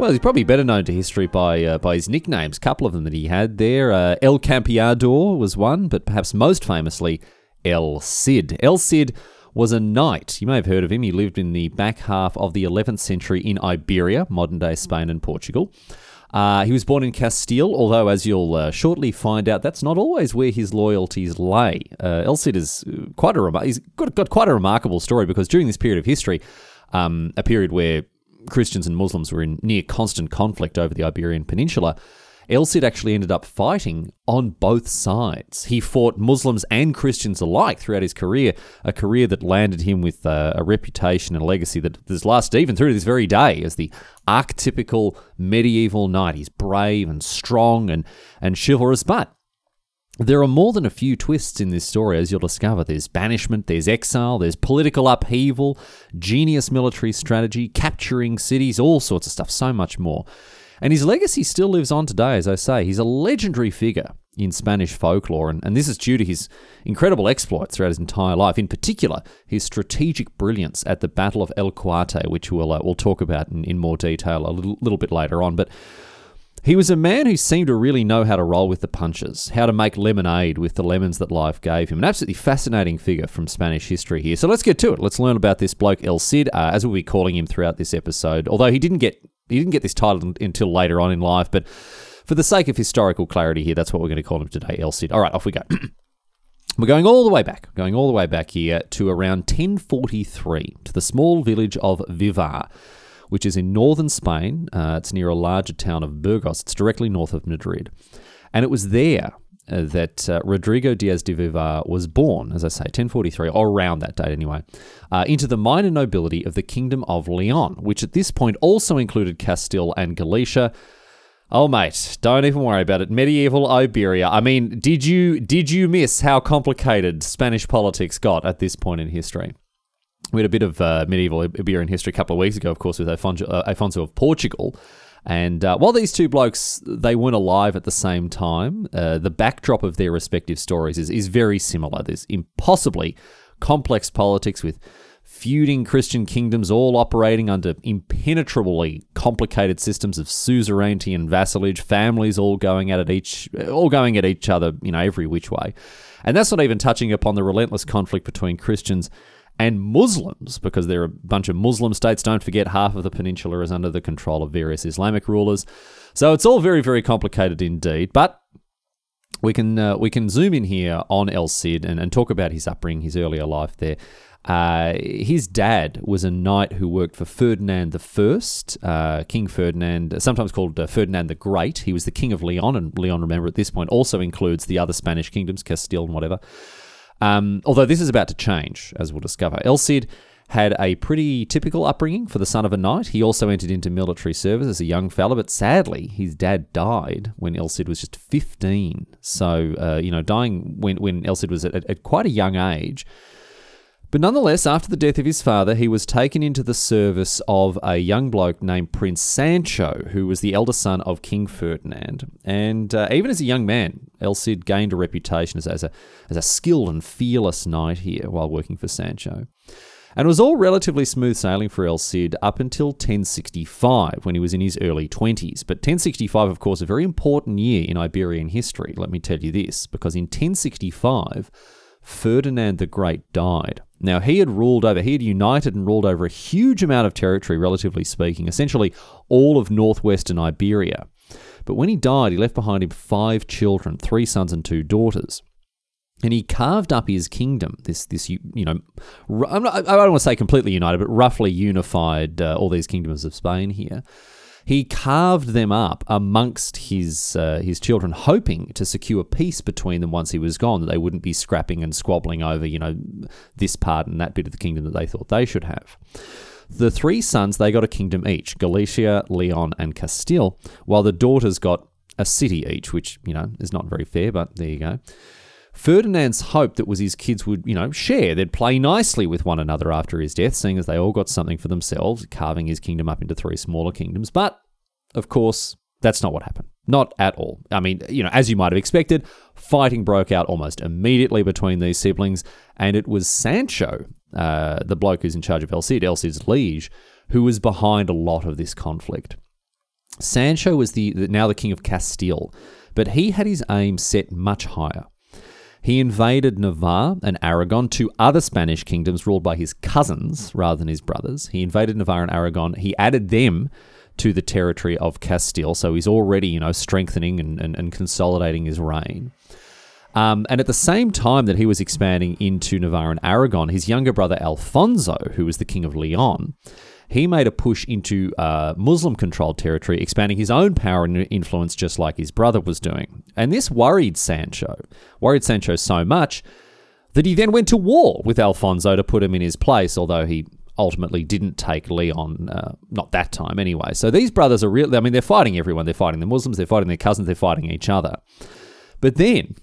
well, he's probably better known to history by uh, by his nicknames. A couple of them that he had there. Uh, El Campeador was one, but perhaps most famously, El Cid. El Cid was a knight. You may have heard of him. He lived in the back half of the 11th century in Iberia, modern-day Spain and Portugal. Uh, he was born in Castile, although, as you'll uh, shortly find out, that's not always where his loyalties lay. Uh, El Cid is uh, quite a rem- he's got, got quite a remarkable story because during this period of history, um, a period where Christians and Muslims were in near constant conflict over the Iberian Peninsula, El Cid actually ended up fighting on both sides. He fought Muslims and Christians alike throughout his career, a career that landed him with uh, a reputation and a legacy that has lasted even through to this very day as the archetypical medieval knight. He's brave and strong and, and chivalrous, but there are more than a few twists in this story, as you'll discover. There's banishment, there's exile, there's political upheaval, genius military strategy, capturing cities, all sorts of stuff, so much more. And his legacy still lives on today, as I say. He's a legendary figure in Spanish folklore, and, and this is due to his incredible exploits throughout his entire life, in particular, his strategic brilliance at the Battle of El Cuarte, which we'll, uh, we'll talk about in, in more detail a little, little bit later on. But he was a man who seemed to really know how to roll with the punches, how to make lemonade with the lemons that life gave him. An absolutely fascinating figure from Spanish history here. So let's get to it. Let's learn about this bloke El Cid, uh, as we'll be calling him throughout this episode. Although he didn't get he didn't get this title until later on in life, but for the sake of historical clarity here, that's what we're going to call him today, El Cid. All right, off we go. We're going all the way back, going all the way back here to around 1043 to the small village of Vivar, which is in northern Spain. Uh, it's near a larger town of Burgos. It's directly north of Madrid. And it was there uh, that uh, Rodrigo Diaz de Vivar was born, as I say, 1043, or around that date anyway, uh, into the minor nobility of the Kingdom of Leon, which at this point also included Castile and Galicia. Oh mate, don't even worry about it. Medieval Iberia. I mean, did you did you miss how complicated Spanish politics got at this point in history? We had a bit of uh, medieval Iberian history a couple of weeks ago, of course, with Afonso, uh, Afonso of Portugal. And uh, while these two blokes they weren't alive at the same time, uh, the backdrop of their respective stories is, is very similar. There's impossibly complex politics with feuding Christian kingdoms all operating under impenetrably complicated systems of suzerainty and vassalage, families all going at it each all going at each other, you know, every which way. And that's not even touching upon the relentless conflict between Christians and Muslims, because there are a bunch of Muslim states. Don't forget, half of the peninsula is under the control of various Islamic rulers. So it's all very, very complicated indeed. But we can uh, we can zoom in here on El Cid and, and talk about his upbringing, his earlier life there. Uh, his dad was a knight who worked for Ferdinand I, uh, King Ferdinand, sometimes called uh, Ferdinand the Great. He was the king of Leon, and Leon, remember, at this point also includes the other Spanish kingdoms, Castile and whatever. Um, although this is about to change, as we'll discover. El Cid had a pretty typical upbringing for the son of a knight. He also entered into military service as a young fella, but sadly, his dad died when El Cid was just 15. So, uh, you know, dying when, when El Cid was at, at quite a young age. But nonetheless, after the death of his father, he was taken into the service of a young bloke named Prince Sancho, who was the elder son of King Ferdinand. And uh, even as a young man, El Cid gained a reputation as, as, a, as a skilled and fearless knight here while working for Sancho. And it was all relatively smooth sailing for El Cid up until 1065, when he was in his early 20s. But 1065, of course, a very important year in Iberian history, let me tell you this, because in 1065, Ferdinand the Great died. Now, he had ruled over, he had united and ruled over a huge amount of territory, relatively speaking, essentially all of northwestern Iberia. But when he died, he left behind him five children, three sons and two daughters. And he carved up his kingdom, this, this you know, not, I don't want to say completely united, but roughly unified uh, all these kingdoms of Spain here. He carved them up amongst his uh, his children, hoping to secure peace between them once he was gone, that they wouldn't be scrapping and squabbling over, you know, this part and that bit of the kingdom that they thought they should have. The three sons, they got a kingdom each Galicia, Leon, and Castile, while the daughters got a city each, which, you know, is not very fair, but there you go. Ferdinand's hope that was his kids would, you know, share. They'd play nicely with one another after his death, seeing as they all got something for themselves, carving his kingdom up into three smaller kingdoms. But, of course, that's not what happened. Not at all. I mean, you know, as you might have expected, fighting broke out almost immediately between these siblings, and it was Sancho, uh, the bloke who's in charge of El Cid, El Cid's liege, who was behind a lot of this conflict. Sancho was the, now the king of Castile, but he had his aim set much higher. He invaded Navarre and Aragon, two other Spanish kingdoms ruled by his cousins rather than his brothers. He invaded Navarre and Aragon. He added them to the territory of Castile, so he's already, you know, strengthening and, and, and consolidating his reign. Um, and at the same time that he was expanding into Navarre and Aragon, his younger brother Alfonso, who was the king of Leon, he made a push into uh, Muslim controlled territory, expanding his own power and influence just like his brother was doing. And this worried Sancho, worried Sancho so much that he then went to war with Alfonso to put him in his place, although he ultimately didn't take Leon, uh, not that time anyway. So these brothers are really, I mean, they're fighting everyone. They're fighting the Muslims, they're fighting their cousins, they're fighting each other. But then,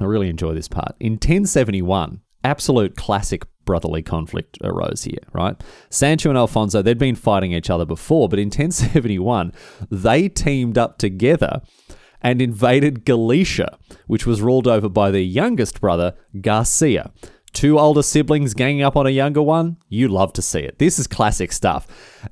I really enjoy this part. In 1071, absolute classic brotherly conflict arose here, right? Sancho and Alfonso, they'd been fighting each other before, but in 1071, they teamed up together and invaded Galicia, which was ruled over by their youngest brother, Garcia. Two older siblings ganging up on a younger one, you love to see it. This is classic stuff.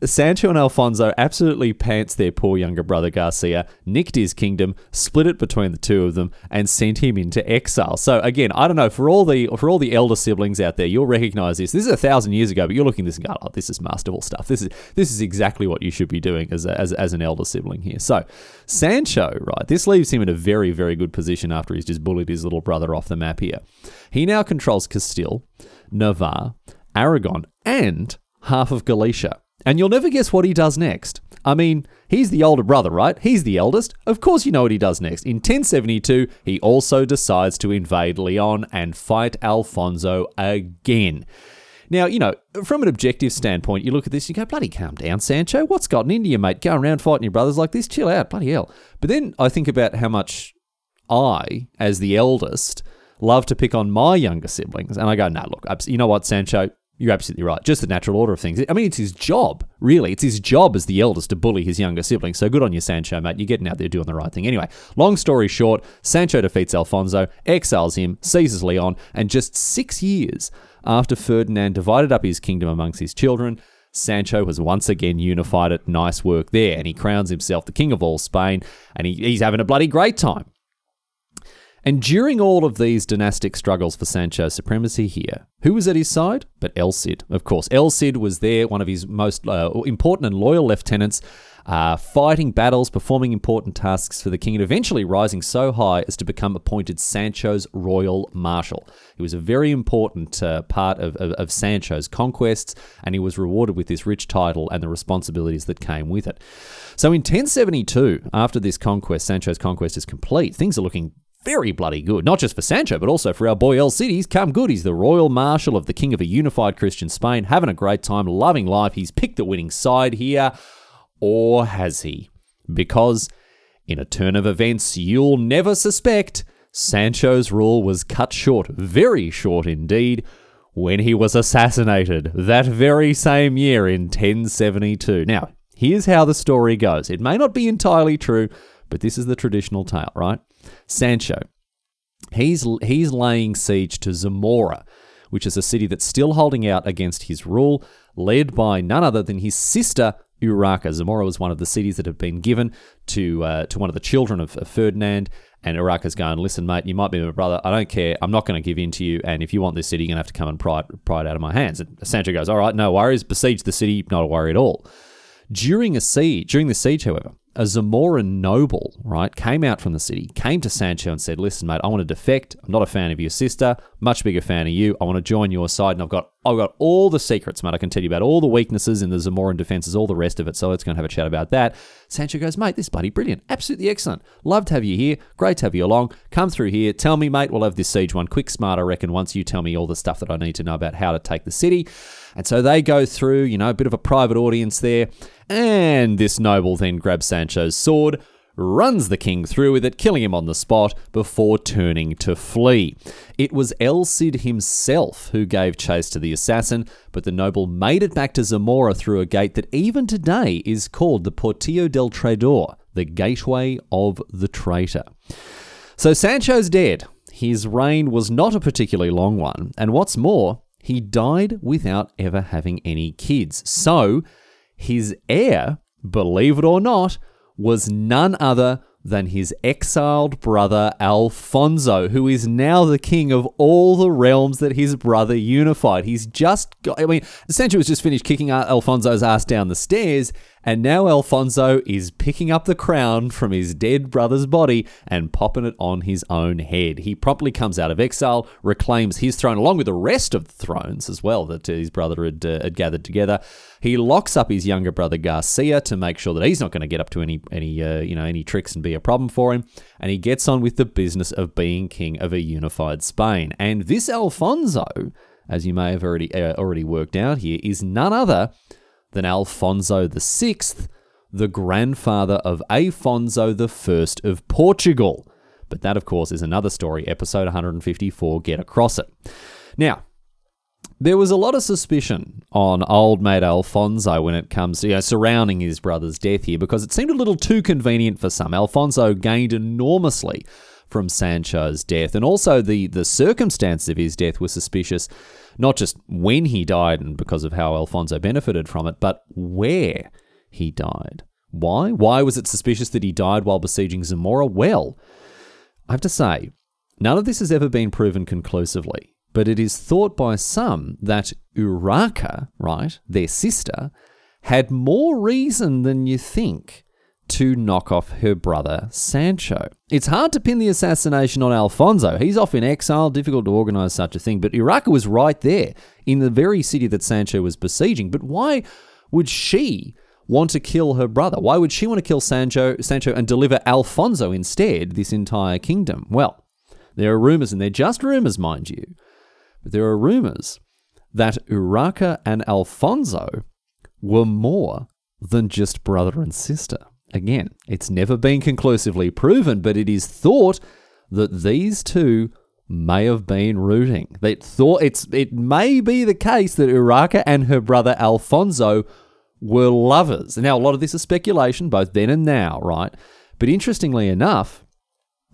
Sancho and Alfonso absolutely pants their poor younger brother Garcia, nicked his kingdom, split it between the two of them, and sent him into exile. So again, I don't know for all the for all the elder siblings out there, you'll recognize this. This is a thousand years ago, but you're looking at this and go, "Oh, this is masterful stuff. This is this is exactly what you should be doing as a, as, as an elder sibling here." So Sancho, right, this leaves him in a very very good position after he's just bullied his little brother off the map here. He now controls Castile, Navarre, Aragon, and half of Galicia. And you'll never guess what he does next. I mean, he's the older brother, right? He's the eldest. Of course, you know what he does next. In 1072, he also decides to invade Leon and fight Alfonso again. Now, you know, from an objective standpoint, you look at this, you go, bloody calm down, Sancho. What's gotten into you, mate? Going around fighting your brothers like this? Chill out, bloody hell. But then I think about how much I, as the eldest, love to pick on my younger siblings. And I go, nah, look, you know what, Sancho? You're absolutely right. Just the natural order of things. I mean, it's his job, really. It's his job as the eldest to bully his younger siblings. So good on you, Sancho, mate. You're getting out there doing the right thing. Anyway, long story short, Sancho defeats Alfonso, exiles him, seizes Leon, and just six years after Ferdinand divided up his kingdom amongst his children, Sancho has once again unified it. Nice work there. And he crowns himself the king of all Spain, and he, he's having a bloody great time. And during all of these dynastic struggles for Sancho's supremacy here, who was at his side? But El Cid, of course. El Cid was there, one of his most uh, important and loyal lieutenants, uh, fighting battles, performing important tasks for the king, and eventually rising so high as to become appointed Sancho's royal marshal. He was a very important uh, part of, of, of Sancho's conquests, and he was rewarded with this rich title and the responsibilities that came with it. So in 1072, after this conquest, Sancho's conquest is complete, things are looking very bloody good. Not just for Sancho, but also for our boy El Cid. He's come good. He's the royal marshal of the king of a unified Christian Spain, having a great time, loving life. He's picked the winning side here. Or has he? Because in a turn of events you'll never suspect, Sancho's rule was cut short, very short indeed, when he was assassinated that very same year in 1072. Now, here's how the story goes. It may not be entirely true, but this is the traditional tale, right? Sancho, he's he's laying siege to Zamora, which is a city that's still holding out against his rule, led by none other than his sister Urraca. Zamora was one of the cities that had been given to uh, to one of the children of, of Ferdinand. And Urraca's going, listen, mate, you might be my brother. I don't care. I'm not going to give in to you. And if you want this city, you're going to have to come and pry it, pry it out of my hands. And Sancho goes, all right, no worries. Besiege the city, not a worry at all. During a siege, during the siege, however, a Zamoran noble, right, came out from the city, came to Sancho and said, "Listen, mate, I want to defect. I'm not a fan of your sister. Much bigger fan of you. I want to join your side, and I've got I've got all the secrets, mate. I can tell you about all the weaknesses in the Zamoran defenses, all the rest of it. So let's go and have a chat about that." Sancho goes, "Mate, this bloody brilliant, absolutely excellent. Love to have you here. Great to have you along. Come through here. Tell me, mate. We'll have this siege one quick, smart. I reckon. Once you tell me all the stuff that I need to know about how to take the city." And so they go through, you know, a bit of a private audience there. And this noble then grabs Sancho's sword, runs the king through with it, killing him on the spot before turning to flee. It was El Cid himself who gave chase to the assassin, but the noble made it back to Zamora through a gate that even today is called the Portillo del Traidor, the gateway of the traitor. So Sancho's dead. His reign was not a particularly long one, and what's more, he died without ever having any kids. So, his heir, believe it or not, was none other than his exiled brother Alfonso, who is now the king of all the realms that his brother unified. He's just got, I mean, Sancho has just finished kicking Alfonso's ass down the stairs, and now Alfonso is picking up the crown from his dead brother's body and popping it on his own head. He promptly comes out of exile, reclaims his throne along with the rest of the thrones as well that his brother had, uh, had gathered together. He locks up his younger brother Garcia to make sure that he's not going to get up to any any uh, you know any tricks and be a problem for him, and he gets on with the business of being king of a unified Spain. And this Alfonso, as you may have already uh, already worked out here, is none other than Alfonso VI, the grandfather of Afonso I of Portugal. But that, of course, is another story, episode 154, Get Across It. Now, there was a lot of suspicion on old mate Alfonso when it comes to you know, surrounding his brother's death here because it seemed a little too convenient for some. Alfonso gained enormously from Sancho's death, and also the, the circumstances of his death were suspicious not just when he died and because of how Alfonso benefited from it, but where he died. Why? Why was it suspicious that he died while besieging Zamora? Well, I have to say, none of this has ever been proven conclusively, but it is thought by some that Urraca, right, their sister, had more reason than you think to knock off her brother Sancho. It's hard to pin the assassination on Alfonso. He's off in exile, difficult to organise such a thing, but Urraca was right there in the very city that Sancho was besieging. But why would she want to kill her brother? Why would she want to kill Sancho, Sancho and deliver Alfonso instead, this entire kingdom? Well, there are rumours, and they're just rumours, mind you, but there are rumours that Urraca and Alfonso were more than just brother and sister. Again, it's never been conclusively proven, but it is thought that these two may have been rooting. They thought it's it may be the case that Urraca and her brother Alfonso were lovers. Now, a lot of this is speculation, both then and now, right? But interestingly enough,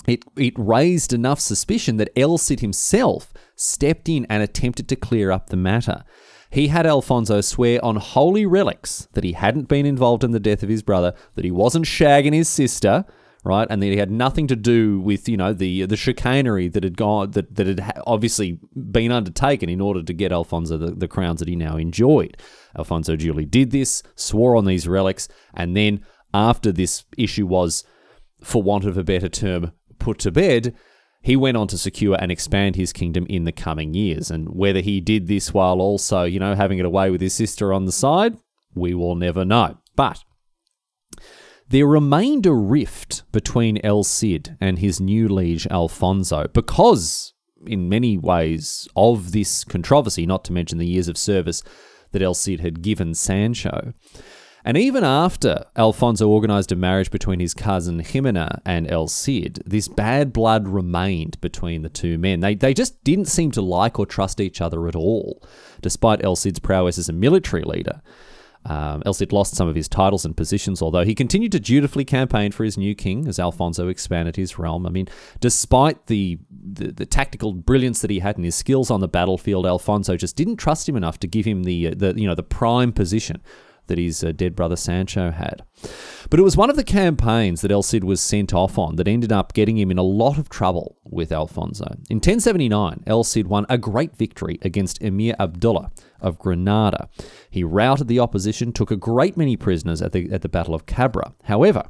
it, it raised enough suspicion that El Cid himself stepped in and attempted to clear up the matter. He had Alfonso swear on holy relics that he hadn't been involved in the death of his brother, that he wasn't shagging his sister, right, and that he had nothing to do with you know the the chicanery that had gone that that had obviously been undertaken in order to get Alfonso the, the crowns that he now enjoyed. Alfonso duly did this, swore on these relics, and then after this issue was, for want of a better term, put to bed, he went on to secure and expand his kingdom in the coming years. And whether he did this while also, you know, having it away with his sister on the side, we will never know. But there remained a rift between El Cid and his new liege Alfonso because, in many ways, of this controversy, not to mention the years of service that El Cid had given Sancho. And even after Alfonso organized a marriage between his cousin Jimena and El Cid, this bad blood remained between the two men. They, they just didn't seem to like or trust each other at all, despite El Cid's prowess as a military leader. Um, El Cid lost some of his titles and positions, although he continued to dutifully campaign for his new king as Alfonso expanded his realm. I mean, despite the, the, the tactical brilliance that he had and his skills on the battlefield, Alfonso just didn't trust him enough to give him the the you know the prime position that his uh, dead brother Sancho had. But it was one of the campaigns that El Cid was sent off on that ended up getting him in a lot of trouble with Alfonso. In 1079, El Cid won a great victory against Emir Abdullah of Granada. He routed the opposition, took a great many prisoners at the, at the Battle of Cabra. However,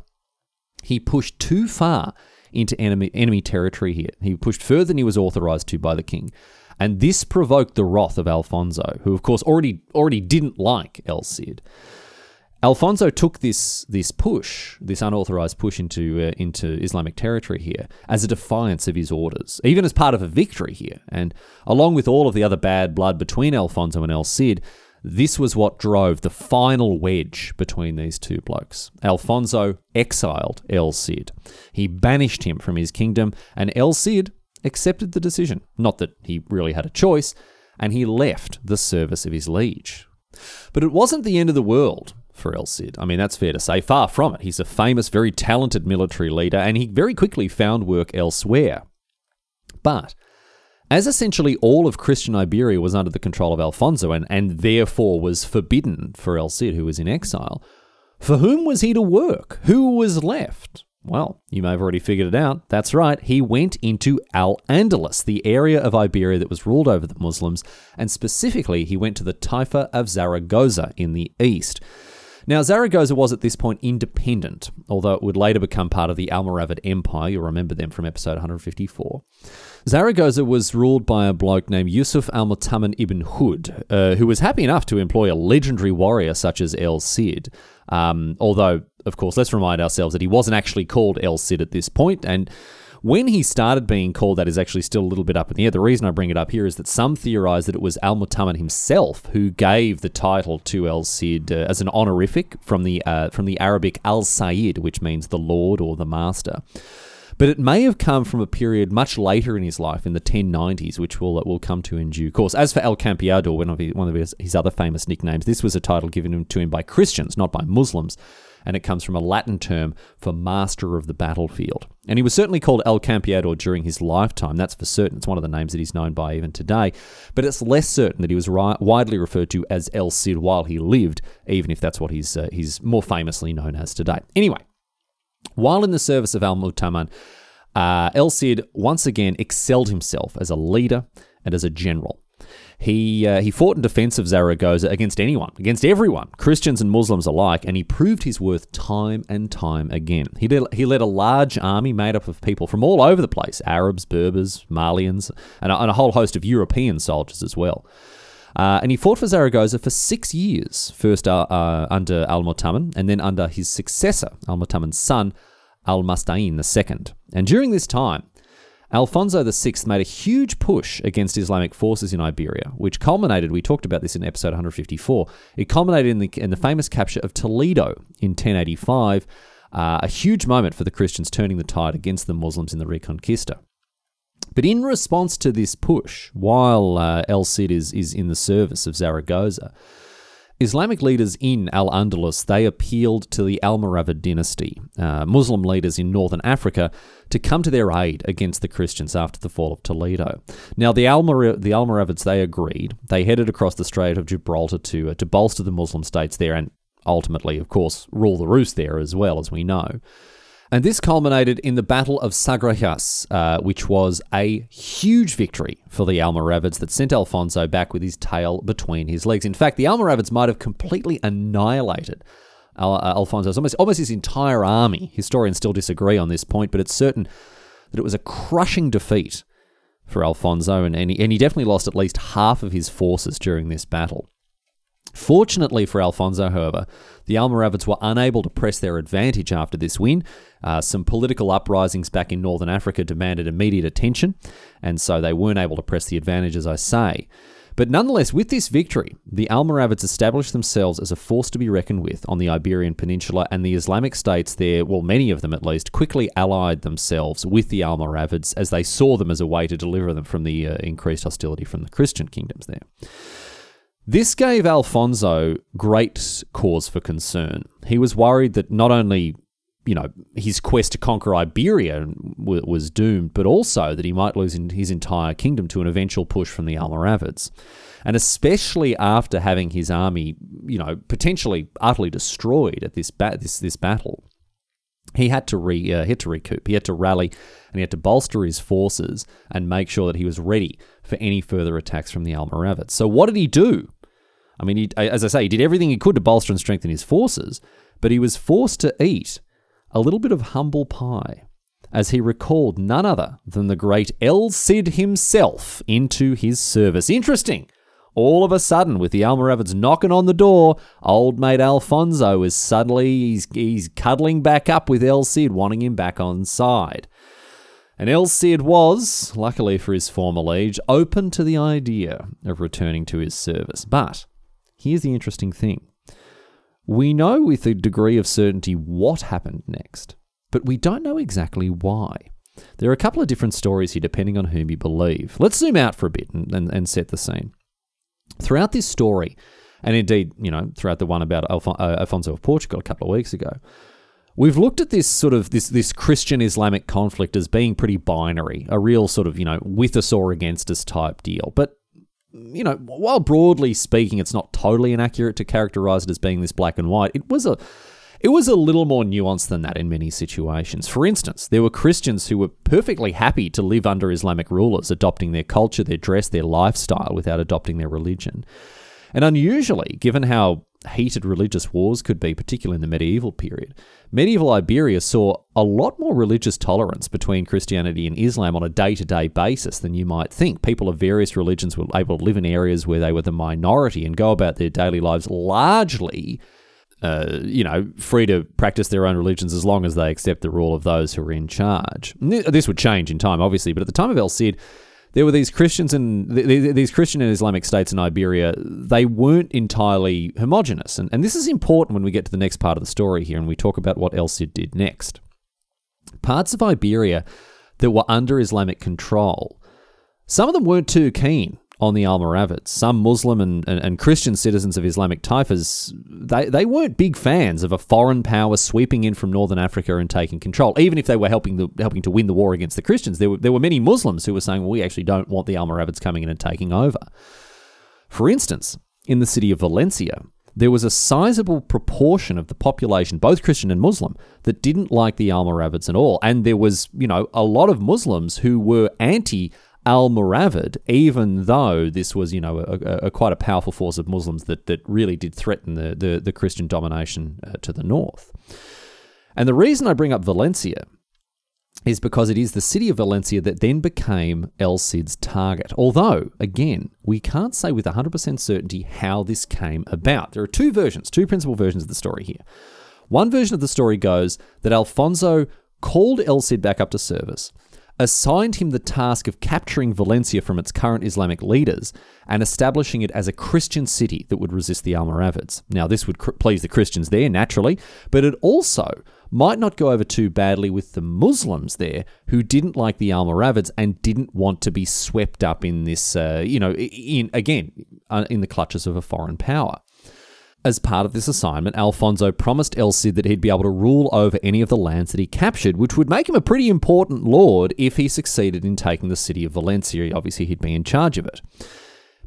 he pushed too far into enemy, enemy territory here. He pushed further than he was authorized to by the king. And this provoked the wrath of Alfonso, who of course already already didn't like El Cid. Alfonso took this this push, this unauthorized push into uh, into Islamic territory here, as a defiance of his orders, even as part of a victory here. And along with all of the other bad blood between Alfonso and El Cid, This was what drove the final wedge between these two blokes. Alfonso exiled El Cid. He banished him from his kingdom, and El Cid accepted the decision. Not that he really had a choice, and he left the service of his liege. But it wasn't the end of the world for El Cid. I mean, that's fair to say. Far from it. He's a famous, very talented military leader, and he very quickly found work elsewhere. But as essentially all of Christian Iberia was under the control of Alfonso and, and therefore was forbidden for El Cid, who was in exile, for whom was he to work? Who was left? Well, you may have already figured it out. That's right, he went into Al Andalus, the area of Iberia that was ruled over the Muslims, and specifically, he went to the Taifa of Zaragoza in the east. Now, Zaragoza was at this point independent, although it would later become part of the Almoravid Empire. You'll remember them from episode 154. Zaragoza was ruled by a bloke named Yusuf al Mutaman ibn Hud, uh, who was happy enough to employ a legendary warrior such as El Cid. Um, although, of course, let's remind ourselves that he wasn't actually called El Cid at this point, and when he started being called that is actually still a little bit up in the air. The reason I bring it up here is that some theorize that it was Al Mutaman himself who gave the title to El Cid uh, as an honorific from the uh, from the Arabic Al Sayyid, which means the Lord or the Master. But it may have come from a period much later in his life, in the 1090s, which we'll, we'll come to in due course. As for El Campeador, one of, his, one of his, his other famous nicknames, this was a title given to him by Christians, not by Muslims and it comes from a Latin term for master of the battlefield. And he was certainly called El Campeador during his lifetime, that's for certain. It's one of the names that he's known by even today. But it's less certain that he was ri- widely referred to as El Cid while he lived, even if that's what he's, uh, he's more famously known as today. Anyway, while in the service of Al Mutaman, uh, El Cid once again excelled himself as a leader and as a general. He, uh, he fought in defense of Zaragoza against anyone, against everyone, Christians and Muslims alike, and he proved his worth time and time again. He, did, he led a large army made up of people from all over the place Arabs, Berbers, Malians, and a, and a whole host of European soldiers as well. Uh, and he fought for Zaragoza for six years, first uh, uh, under Al Mutaman, and then under his successor, Al Mutaman's son, Al Mastain II. And during this time, Alfonso VI made a huge push against Islamic forces in Iberia, which culminated, we talked about this in episode 154, it culminated in the, in the famous capture of Toledo in 1085, uh, a huge moment for the Christians turning the tide against the Muslims in the Reconquista. But in response to this push, while uh, El Cid is, is in the service of Zaragoza, Islamic leaders in Al Andalus they appealed to the Almoravid dynasty, uh, Muslim leaders in northern Africa, to come to their aid against the Christians after the fall of Toledo. Now, the, Almor- the Almoravids they agreed. They headed across the Strait of Gibraltar to uh, to bolster the Muslim states there, and ultimately, of course, rule the roost there as well as we know. And this culminated in the Battle of Sagrajas, uh, which was a huge victory for the Almoravids that sent Alfonso back with his tail between his legs. In fact, the Almoravids might have completely annihilated Al- uh, Alfonso's almost, almost his entire army. Historians still disagree on this point, but it's certain that it was a crushing defeat for Alfonso, and, and, he, and he definitely lost at least half of his forces during this battle. Fortunately for Alfonso, however, the Almoravids were unable to press their advantage after this win. Uh, some political uprisings back in northern Africa demanded immediate attention, and so they weren't able to press the advantage, as I say. But nonetheless, with this victory, the Almoravids established themselves as a force to be reckoned with on the Iberian Peninsula, and the Islamic states there, well, many of them at least, quickly allied themselves with the Almoravids as they saw them as a way to deliver them from the uh, increased hostility from the Christian kingdoms there. This gave Alfonso great cause for concern. He was worried that not only you know his quest to conquer Iberia was doomed, but also that he might lose his entire kingdom to an eventual push from the Almoravids, and especially after having his army, you know, potentially utterly destroyed at this ba- this this battle, he had to re uh, had to recoup. He had to rally, and he had to bolster his forces and make sure that he was ready for any further attacks from the Almoravids. So what did he do? I mean, he, as I say, he did everything he could to bolster and strengthen his forces, but he was forced to eat a little bit of humble pie as he recalled none other than the great El Cid himself into his service. Interesting. All of a sudden, with the Almoravids knocking on the door, old mate Alfonso is suddenly he's, he's cuddling back up with El Cid, wanting him back on side. And El Cid was, luckily for his former liege, open to the idea of returning to his service. But here's the interesting thing. We know with a degree of certainty what happened next, but we don't know exactly why. There are a couple of different stories here depending on whom you believe. Let's zoom out for a bit and, and, and set the scene. Throughout this story, and indeed, you know, throughout the one about Alfon- uh, Alfonso of Portugal a couple of weeks ago, we've looked at this sort of this this Christian Islamic conflict as being pretty binary, a real sort of you know with us or against us type deal. But you know, while broadly speaking, it's not totally inaccurate to characterize it as being this black and white. It was a it was a little more nuanced than that in many situations. For instance, there were Christians who were perfectly happy to live under Islamic rulers, adopting their culture, their dress, their lifestyle without adopting their religion. And unusually, given how heated religious wars could be, particularly in the medieval period, medieval Iberia saw a lot more religious tolerance between Christianity and Islam on a day to day basis than you might think. People of various religions were able to live in areas where they were the minority and go about their daily lives largely uh, you know, free to practice their own religions as long as they accept the rule of those who are in charge. This would change in time, obviously, but at the time of El Cid, there were these Christians and these Christian and Islamic states in Iberia. They weren't entirely homogenous, and, and this is important when we get to the next part of the story here, and we talk about what El Cid did next. Parts of Iberia that were under Islamic control, some of them weren't too keen on the Almoravids. Some Muslim and, and, and, Christian citizens of Islamic taifas, they, they weren't big fans of a foreign power sweeping in from northern Africa and taking control. Even if they were helping the, helping to win the war against the Christians, there were, there were many Muslims who were saying, well, we actually don't want the Almoravids coming in and taking over. For instance, in the city of Valencia, there was a sizable proportion of the population, both Christian and Muslim, that didn't like the Almoravids at all. And there was, you know, a lot of Muslims who were anti Almoravid, even though this was, you know, a, a, a, quite a powerful force of Muslims that, that really did threaten the, the, the Christian domination uh, to the north. And the reason I bring up Valencia is because it is the city of Valencia that then became El Cid's target. Although, again, we can't say with 100% certainty how this came about. There are two versions, two principal versions of the story here. One version of the story goes that Alfonso called El Cid back up to service assigned him the task of capturing Valencia from its current Islamic leaders and establishing it as a Christian city that would resist the Almoravids. Now, this would cr- please the Christians there, naturally, but it also might not go over too badly with the Muslims there who didn't like the Almoravids and didn't want to be swept up in this, uh, you know, in again, uh, in the clutches of a foreign power. As part of this assignment, Alfonso promised El Cid that he'd be able to rule over any of the lands that he captured, which would make him a pretty important lord if he succeeded in taking the city of Valencia. Obviously, he'd be in charge of it.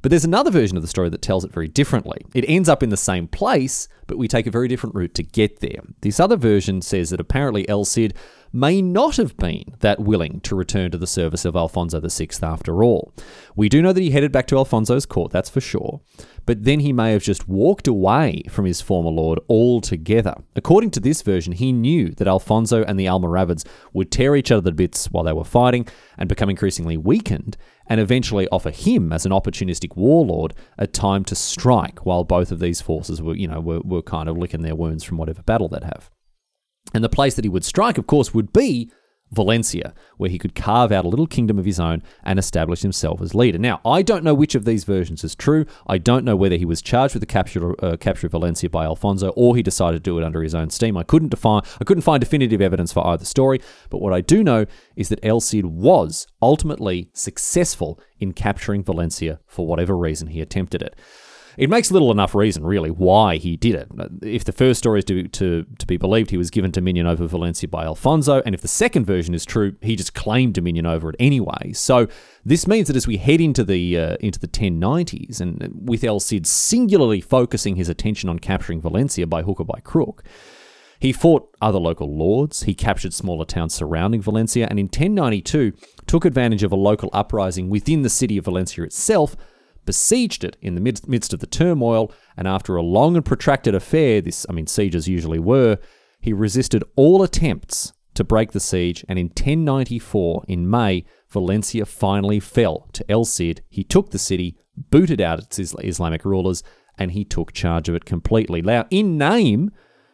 But there's another version of the story that tells it very differently. It ends up in the same place, but we take a very different route to get there. This other version says that apparently El Cid may not have been that willing to return to the service of Alfonso VI after all. We do know that he headed back to Alfonso's court, that's for sure but then he may have just walked away from his former lord altogether. According to this version, he knew that Alfonso and the Almoravids would tear each other to bits while they were fighting and become increasingly weakened, and eventually offer him as an opportunistic warlord a time to strike while both of these forces were, you know, were, were kind of licking their wounds from whatever battle they'd have. And the place that he would strike, of course, would be Valencia, where he could carve out a little kingdom of his own and establish himself as leader. Now, I don't know which of these versions is true. I don't know whether he was charged with the capture, uh, capture of Valencia by Alfonso or he decided to do it under his own steam. I couldn't define, I couldn't find definitive evidence for either story, but what I do know is that El Cid was ultimately successful in capturing Valencia for whatever reason he attempted it it makes little enough reason, really, why he did it. If the first story is to, to, to be believed, he was given dominion over Valencia by Alfonso, and if the second version is true, he just claimed dominion over it anyway. So this means that as we head into the uh, into the 1090s, and with El Cid singularly focusing his attention on capturing Valencia by hook or by crook, he fought other local lords, he captured smaller towns surrounding Valencia, and in 1092 took advantage of a local uprising within the city of Valencia itself besieged it in the midst of the turmoil, and after a long and protracted affair, this, I mean, sieges usually were, he resisted all attempts to break the siege, and in 1094, in May, Valencia finally fell to El Cid. He took the city, booted out its Islamic rulers, and he took charge of it completely. Now, in name,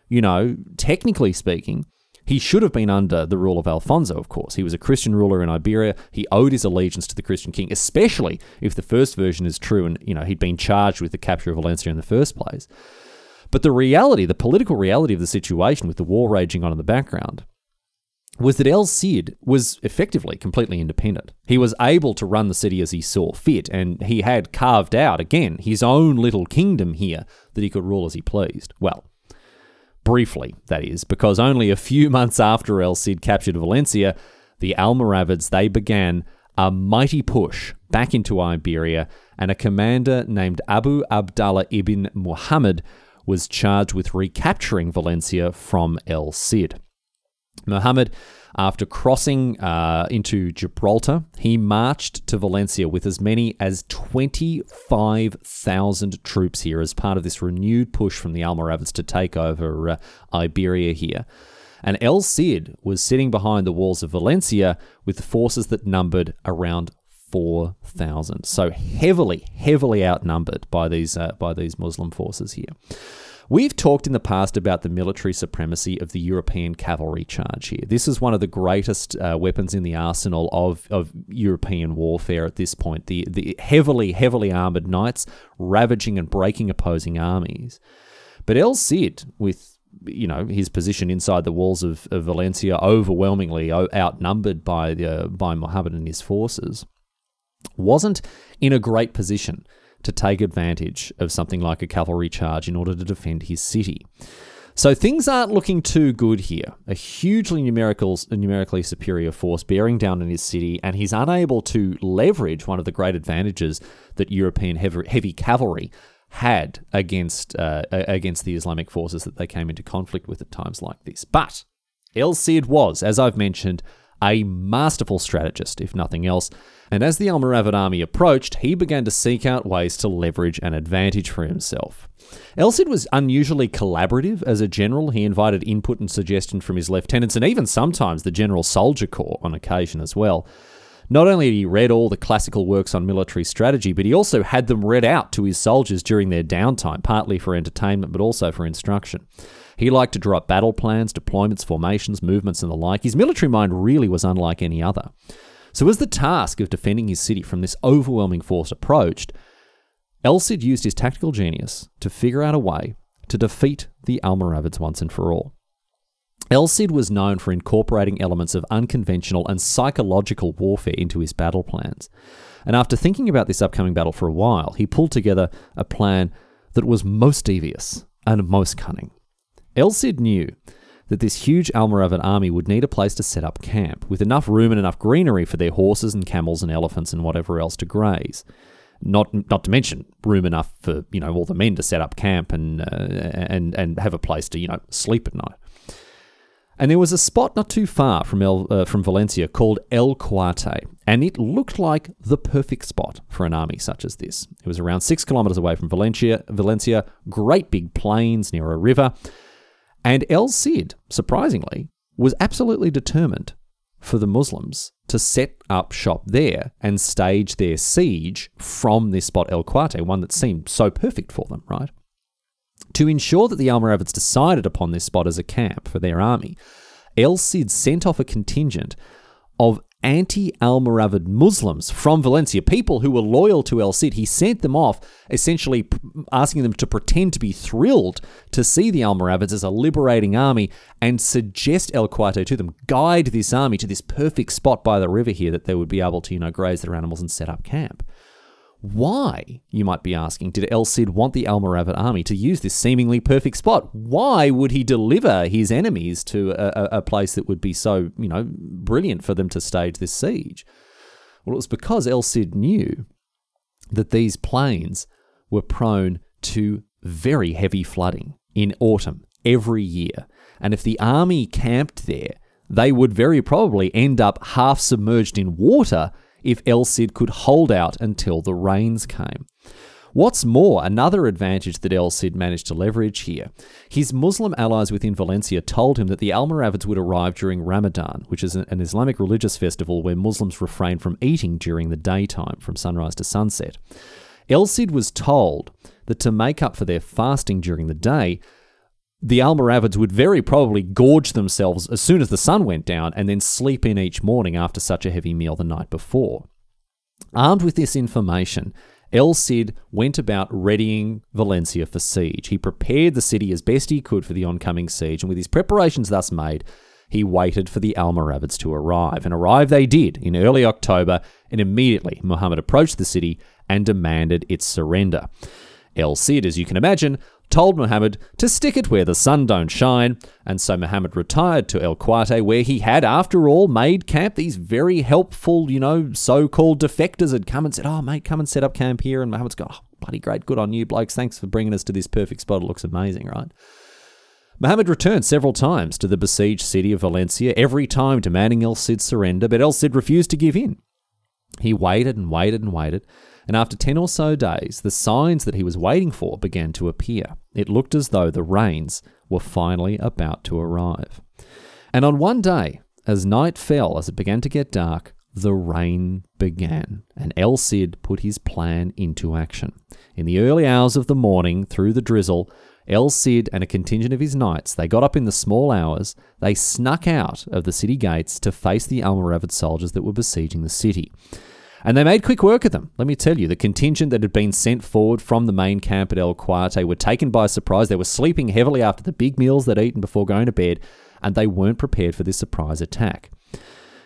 you know, technically speaking, He should have been under the rule of Alfonso, of course. He was a Christian ruler in Iberia. He owed his allegiance to the Christian king, especially if the first version is true and, you know, he'd been charged with the capture of Valencia in the first place. But the reality, the political reality of the situation with the war raging on in the background, was that El Cid was effectively completely independent. He was able to run the city as he saw fit, and he had carved out, again, his own little kingdom here that he could rule as he pleased. Well, briefly, that is, because only a few months after El Cid captured Valencia, the Almoravids, they began a mighty push back into Iberia, and a commander named Abu Abdallah ibn Muhammad was charged with recapturing Valencia from El Cid. Muhammad, after crossing uh, into Gibraltar, he marched to Valencia with as many as 25,000 troops here as part of this renewed push from the Almoravids to take over uh, Iberia here. And El Cid was sitting behind the walls of Valencia with forces that numbered around 4,000. So heavily, heavily outnumbered by these, uh, by these Muslim forces here. We've talked in the past about the military supremacy of the European cavalry charge here. This is one of the greatest uh, weapons in the arsenal of, of European warfare at this point. The, the heavily, heavily armored knights ravaging and breaking opposing armies. But El Cid, with you know his position inside the walls of, of Valencia, overwhelmingly outnumbered by the, by Muhammad and his forces, wasn't in a great position to take advantage of something like a cavalry charge in order to defend his city. So things aren't looking too good here. A hugely numerical, numerically superior force bearing down on his city, and he's unable to leverage one of the great advantages that European heavy, heavy cavalry had against uh, against the Islamic forces that they came into conflict with at times like this. But El Cid was, as I've mentioned, a masterful strategist, if nothing else, and as the Almoravid army approached, he began to seek out ways to leverage an advantage for himself. El Cid was unusually collaborative as a general. He invited input and suggestion from his lieutenants and even sometimes the general soldier corps on occasion as well. Not only had he read all the classical works on military strategy, but he also had them read out to his soldiers during their downtime, partly for entertainment but also for instruction. He liked to draw up battle plans, deployments, formations, movements, and the like. His military mind really was unlike any other. So, as the task of defending his city from this overwhelming force approached, El Cid used his tactical genius to figure out a way to defeat the Almoravids once and for all. El Cid was known for incorporating elements of unconventional and psychological warfare into his battle plans. And after thinking about this upcoming battle for a while, he pulled together a plan that was most devious and most cunning. El Cid knew that this huge Almoravid army would need a place to set up camp, with enough room and enough greenery for their horses and camels and elephants and whatever else to graze. Not, not to mention room enough for you know all the men to set up camp and uh, and and have a place to you know sleep at night. And there was a spot not too far from El, uh, from Valencia called El Cuarte, and it looked like the perfect spot for an army such as this. It was around six kilometers away from Valencia, Valencia, great big plains near a river, and El Cid, surprisingly, was absolutely determined for the Muslims to set up shop there and stage their siege from this spot El Cuarte, one that seemed so perfect for them, right? To ensure that the Almoravids decided upon this spot as a camp for their army, El Cid sent off a contingent of anti Almoravid Muslims from Valencia, people who were loyal to El Cid. He sent them off, essentially asking them to pretend to be thrilled to see the Almoravids as a liberating army and suggest El Cuarte to them, guide this army to this perfect spot by the river here that they would be able to, you know, graze their animals and set up camp. Why, you might be asking, did El Cid want the Almoravid army to use this seemingly perfect spot? Why would he deliver his enemies to a, a, place that would be so, you know, brilliant for them to stage this siege? Well, it was because El Cid knew that these plains were prone to very heavy flooding in autumn every year. And if the army camped there, they would very probably end up half submerged in water if El Cid could hold out until the rains came. What's more, another advantage that El Cid managed to leverage here, his Muslim allies within Valencia told him that the Almoravids would arrive during Ramadan, which is an Islamic religious festival where Muslims refrain from eating during the daytime from sunrise to sunset. El Cid was told that to make up for their fasting during the day, the Almoravids would very probably gorge themselves as soon as the sun went down and then sleep in each morning after such a heavy meal the night before. Armed with this information, El Cid went about readying Valencia for siege. He prepared the city as best he could for the oncoming siege, and with his preparations thus made, he waited for the Almoravids to arrive. And arrive they did in early October, and immediately Muhammad approached the city and demanded its surrender. El Cid, as you can imagine, told Muhammad to stick it where the sun don't shine, and so Muhammad retired to El Cuarte, where he had, after all, made camp. These very helpful, you know, so-called defectors had come and said, "Oh, mate, come and set up camp here." And Muhammad's gone, oh, "Bloody great, good on you, blokes. Thanks for bringing us to this perfect spot. It looks amazing, right?" Muhammad returned several times to the besieged city of Valencia, every time demanding El Cid's surrender, but El Cid refused to give in. He waited and waited and waited and after 10 or so days, the signs that he was waiting for began to appear. It looked as though the rains were finally about to arrive. And on one day, as night fell, as it began to get dark, the rain began, and El Cid put his plan into action. In the early hours of the morning, through the drizzle, El Cid and a contingent of his knights, they got up in the small hours, they snuck out of the city gates to face the Almoravid soldiers that were besieging the city. And they made quick work of them. Let me tell you, the contingent that had been sent forward from the main camp at El Cuarte were taken by surprise. They were sleeping heavily after the big meals they'd eaten before going to bed, and they weren't prepared for this surprise attack.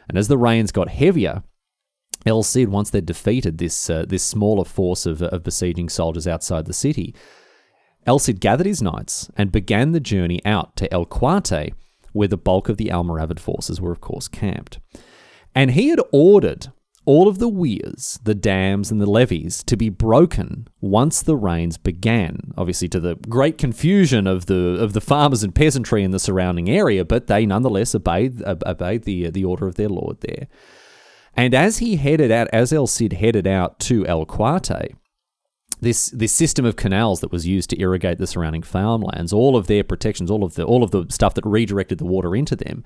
And as the rains got heavier, El Cid, once they'd defeated this uh, this smaller force of, of besieging soldiers outside the city, El Cid gathered his knights and began the journey out to El Cuarte, where the bulk of the Almoravid forces were, of course, camped. And he had ordered all of the weirs, the dams, and the levees to be broken once the rains began. Obviously, to the great confusion of the of the farmers and peasantry in the surrounding area, but they nonetheless obeyed obeyed the uh, the order of their lord there. And as he headed out, as El Cid headed out to El Cuarte, this this system of canals that was used to irrigate the surrounding farmlands, all of their protections, all of the all of the stuff that redirected the water into them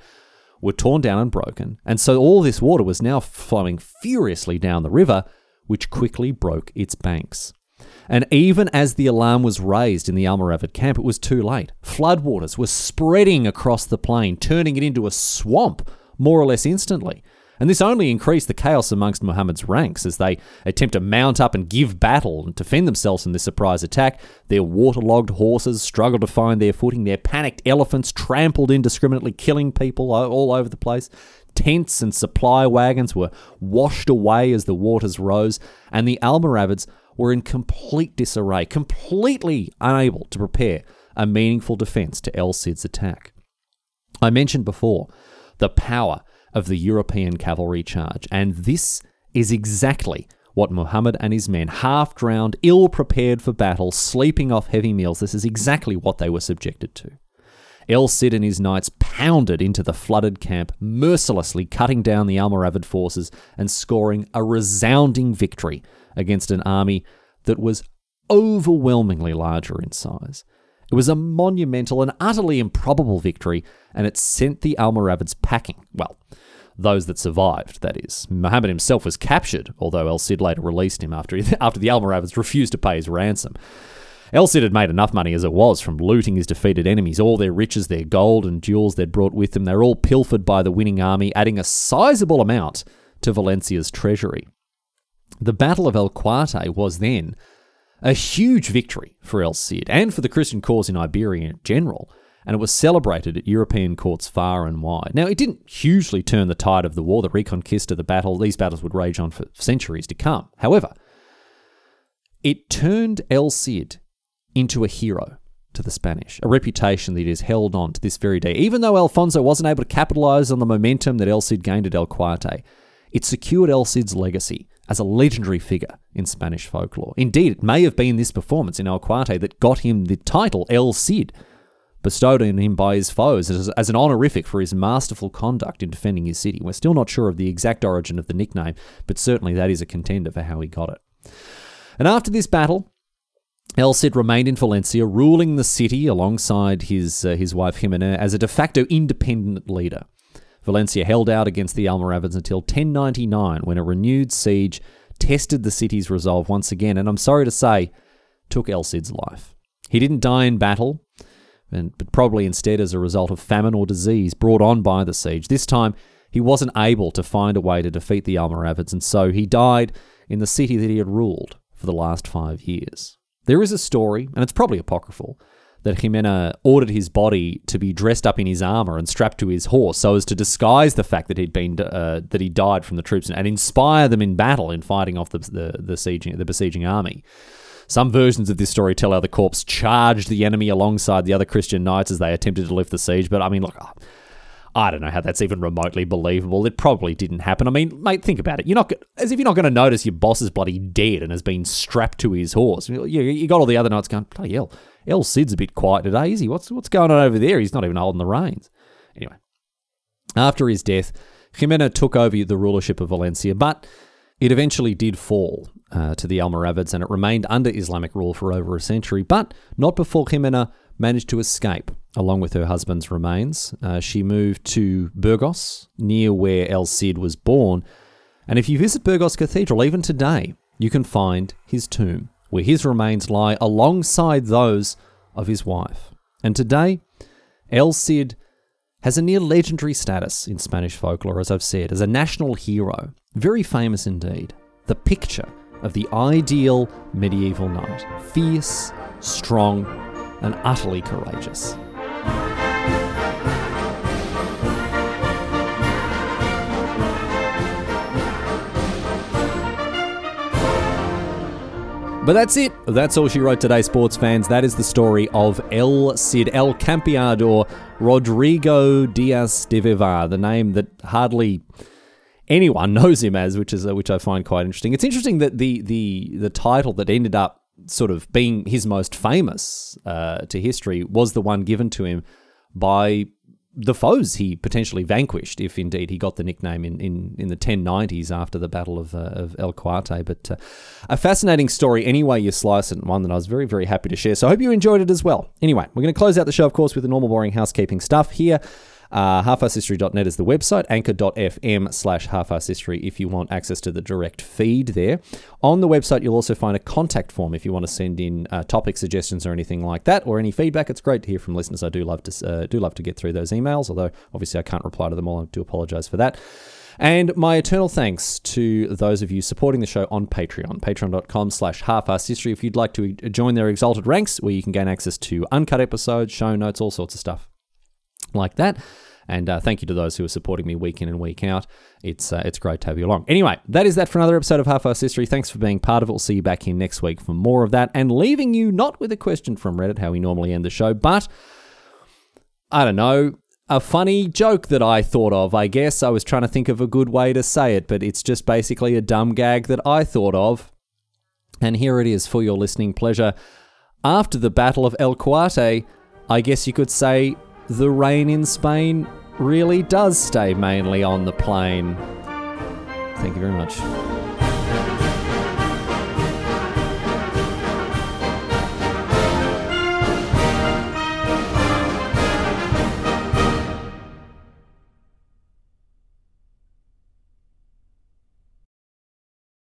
were torn down and broken, and so all this water was now flowing furiously down the river, which quickly broke its banks. And even as the alarm was raised in the Almoravid camp, it was too late. Floodwaters were spreading across the plain, turning it into a swamp more or less instantly. And this only increased the chaos amongst Muhammad's ranks as they attempt to mount up and give battle and defend themselves from this surprise attack. Their waterlogged horses struggled to find their footing. Their panicked elephants trampled indiscriminately, killing people all over the place. Tents and supply wagons were washed away as the waters rose, and the Almoravids were in complete disarray, completely unable to prepare a meaningful defense to El Cid's attack. I mentioned before the power of the European cavalry charge. And this is exactly what Muhammad and his men, half drowned, ill prepared for battle, sleeping off heavy meals, this is exactly what they were subjected to. El Cid and his knights pounded into the flooded camp, mercilessly cutting down the Almoravid forces and scoring a resounding victory against an army that was overwhelmingly larger in size. It was a monumental and utterly improbable victory, and it sent the Almoravids packing. Well, those that survived, that is. Muhammad himself was captured, although El Cid later released him after, after the Almoravids refused to pay his ransom. El Cid had made enough money as it was from looting his defeated enemies. All their riches, their gold and jewels they'd brought with them, they were all pilfered by the winning army, adding a sizable amount to Valencia's treasury. The Battle of El Cuarte was then a huge victory for El Cid and for the Christian cause in Iberia in general, and it was celebrated at European courts far and wide. Now, it didn't hugely turn the tide of the war, the Reconquista, the battle, these battles would rage on for centuries to come. However, it turned El Cid into a hero to the Spanish, a reputation that is held on to this very day. Even though Alfonso wasn't able to capitalize on the momentum that El Cid gained at El Cuarte, it secured El Cid's legacy as a legendary figure in Spanish folklore. Indeed, it may have been this performance in El Cuarte that got him the title El Cid, bestowed on him by his foes as, as, an honorific for his masterful conduct in defending his city. We're still not sure of the exact origin of the nickname, but certainly that is a contender for how he got it. And after this battle, El Cid remained in Valencia, ruling the city alongside his, uh, his wife Jimena as a de facto independent leader. Valencia held out against the Almoravids until 1099, when a renewed siege tested the city's resolve once again, and I'm sorry to say, took El Cid's life. He didn't die in battle, and, but probably instead as a result of famine or disease brought on by the siege. This time, he wasn't able to find a way to defeat the Almoravids, and so he died in the city that he had ruled for the last five years. There is a story, and it's probably apocryphal, that Jimena ordered his body to be dressed up in his armor and strapped to his horse, so as to disguise the fact that he'd been uh, that he died from the troops and inspire them in battle in fighting off the the, the sieging the besieging army. Some versions of this story tell how the corpse charged the enemy alongside the other Christian knights as they attempted to lift the siege. But I mean, look, I don't know how that's even remotely believable. It probably didn't happen. I mean, mate, think about it. You're not as if you're not going to notice your boss is bloody dead and has been strapped to his horse. You, you got all the other knights going, bloody hell, El Cid's a bit quiet today, is he? What's what's going on over there? He's not even holding the reins. Anyway, after his death, Jimena took over the rulership of Valencia, but it eventually did fall uh, to the Almoravids and it remained under Islamic rule for over a century, but not before Jimena managed to escape along with her husband's remains. Uh, she moved to Burgos, near where El Cid was born. And if you visit Burgos Cathedral, even today, you can find his tomb, where his remains lie alongside those of his wife. And today, El Cid has a near legendary status in Spanish folklore, as I've said, as a national hero. Very famous indeed. The picture of the ideal medieval knight fierce, strong, and utterly courageous. But that's it. That's all she wrote today, sports fans. That is the story of El Cid, El Campeador Rodrigo Diaz de Vivar, the name that hardly anyone knows him as, which is uh, which I find quite interesting. It's interesting that the the the title that ended up sort of being his most famous uh, to history was the one given to him by the foes he potentially vanquished, if indeed he got the nickname in, in, in the 1090s after the Battle of, uh, of El Cuarte. But uh, a fascinating story, anyway, you slice it, one that I was very, very happy to share. So I hope you enjoyed it as well. Anyway, we're going to close out the show, of course, with the normal boring housekeeping stuff here. Uh, is the website, anchor.fm slash halfasshistory if you want access to the direct feed there. On the website, you'll also find a contact form if you want to send in uh, topic suggestions or anything like that, or any feedback. It's great to hear from listeners. I do love to uh, do love to get through those emails, although obviously I can't reply to them all. I do apologize for that. And my eternal thanks to those of you supporting the show on Patreon, patreon.com slash halfasshistory. If you'd like to join their exalted ranks, where you can gain access to uncut episodes, show notes, all sorts of stuff like that. And uh, thank you to those who are supporting me week in and week out. It's uh, it's great to have you along. Anyway, that is that for another episode of Half-Arsed History. Thanks for being part of it. We'll see you back here next week for more of that. And leaving you not with a question from Reddit, how we normally end the show, but I don't know, a funny joke that I thought of, I guess. I was trying to think of a good way to say it, but it's just basically a dumb gag that I thought of. And here it is for your listening pleasure. After the Battle of El Cuarte, I guess you could say the rain in Spain really does stay mainly on the plain. Thank you very much.